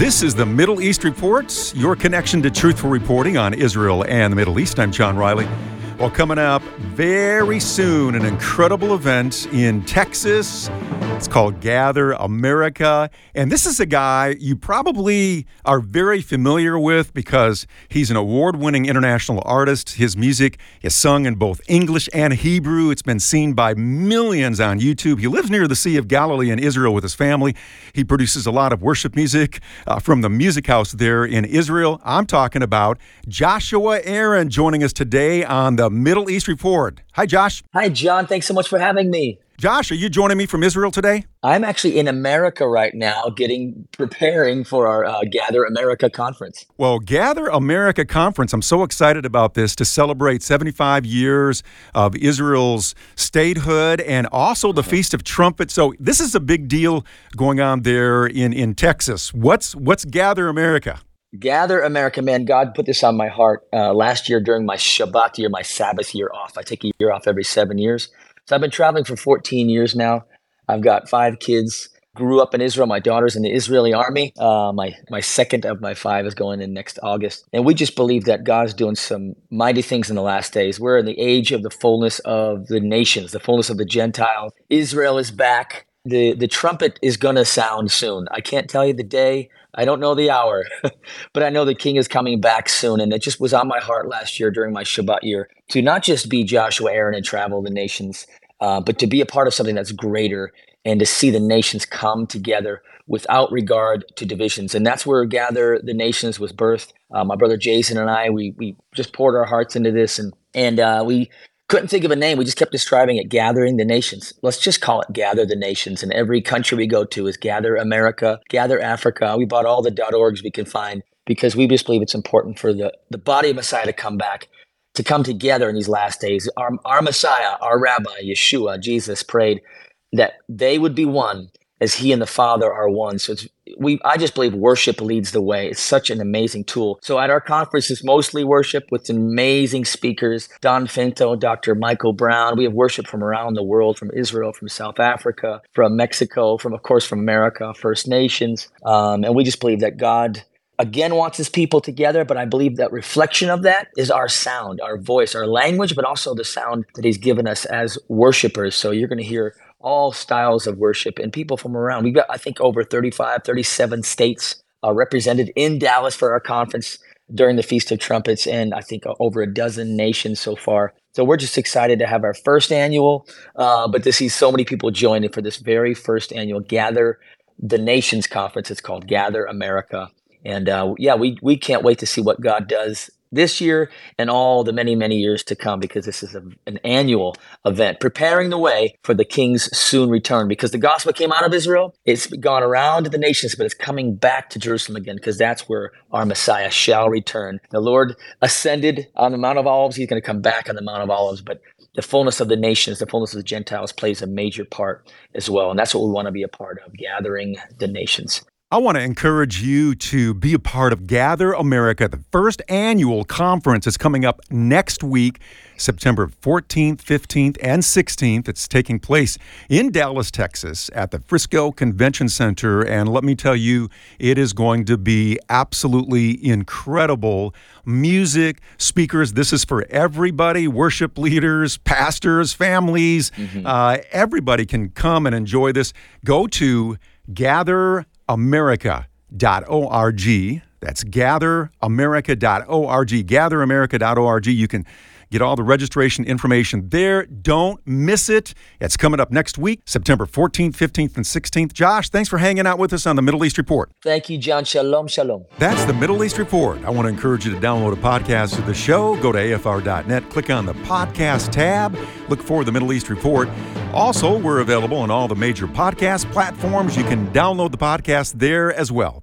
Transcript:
This is the Middle East Reports, your connection to truthful reporting on Israel and the Middle East. I'm John Riley. Well, coming up very soon, an incredible event in Texas. It's called Gather America. And this is a guy you probably are very familiar with because he's an award winning international artist. His music is sung in both English and Hebrew. It's been seen by millions on YouTube. He lives near the Sea of Galilee in Israel with his family. He produces a lot of worship music uh, from the music house there in Israel. I'm talking about Joshua Aaron joining us today on the Middle East Report. Hi, Josh. Hi, John. Thanks so much for having me. Josh, are you joining me from Israel today? I'm actually in America right now, getting preparing for our uh, Gather America conference. Well, Gather America conference. I'm so excited about this to celebrate 75 years of Israel's statehood and also the Feast of Trumpets. So this is a big deal going on there in in Texas. What's what's Gather America? Gather America, man. God put this on my heart uh, last year during my Shabbat year, my Sabbath year off. I take a year off every seven years. So I've been traveling for 14 years now. I've got five kids. Grew up in Israel. My daughter's in the Israeli army. Uh, my my second of my five is going in next August, and we just believe that God's doing some mighty things in the last days. We're in the age of the fullness of the nations, the fullness of the Gentiles. Israel is back. the The trumpet is gonna sound soon. I can't tell you the day. I don't know the hour, but I know the king is coming back soon. And it just was on my heart last year during my Shabbat year to not just be Joshua Aaron and travel the nations, uh, but to be a part of something that's greater and to see the nations come together without regard to divisions. And that's where Gather the Nations was birthed. Uh, my brother Jason and I, we, we just poured our hearts into this and, and uh, we couldn't think of a name. We just kept describing it Gathering the Nations. Let's just call it Gather the Nations. And every country we go to is Gather America, Gather Africa. We bought all the .orgs we can find because we just believe it's important for the, the body of Messiah to come back to come together in these last days. Our, our Messiah, our Rabbi, Yeshua, Jesus prayed that they would be one as he and the Father are one. So it's, we, I just believe worship leads the way. It's such an amazing tool. So at our conference, it's mostly worship with amazing speakers, Don Finto, Dr. Michael Brown. We have worship from around the world, from Israel, from South Africa, from Mexico, from, of course, from America, First Nations. Um, and we just believe that God again wants his people together, but I believe that reflection of that is our sound, our voice, our language, but also the sound that he's given us as worshipers. So you're going to hear all styles of worship and people from around. We've got, I think, over 35, 37 states uh, represented in Dallas for our conference during the Feast of Trumpets, and I think uh, over a dozen nations so far. So we're just excited to have our first annual, uh, but to see so many people joining for this very first annual Gather the Nations Conference. It's called Gather America. And uh, yeah, we, we can't wait to see what God does this year and all the many, many years to come because this is a, an annual event preparing the way for the king's soon return because the gospel came out of Israel. It's gone around to the nations, but it's coming back to Jerusalem again because that's where our Messiah shall return. The Lord ascended on the Mount of Olives. He's going to come back on the Mount of Olives, but the fullness of the nations, the fullness of the Gentiles plays a major part as well. And that's what we want to be a part of, gathering the nations. I want to encourage you to be a part of Gather America. The first annual conference is coming up next week, September 14th, 15th, and 16th. It's taking place in Dallas, Texas at the Frisco Convention Center. And let me tell you, it is going to be absolutely incredible. Music, speakers, this is for everybody worship leaders, pastors, families. Mm-hmm. Uh, everybody can come and enjoy this. Go to Gather gatheramerica.org. That's gatheramerica.org. Gatheramerica.org. You can get all the registration information there. Don't miss it. It's coming up next week, September 14th, 15th, and 16th. Josh, thanks for hanging out with us on the Middle East Report. Thank you, John. Shalom, shalom. That's the Middle East Report. I want to encourage you to download a podcast of the show. Go to afr.net, click on the podcast tab, look for the Middle East Report. Also, we're available on all the major podcast platforms. You can download the podcast there as well.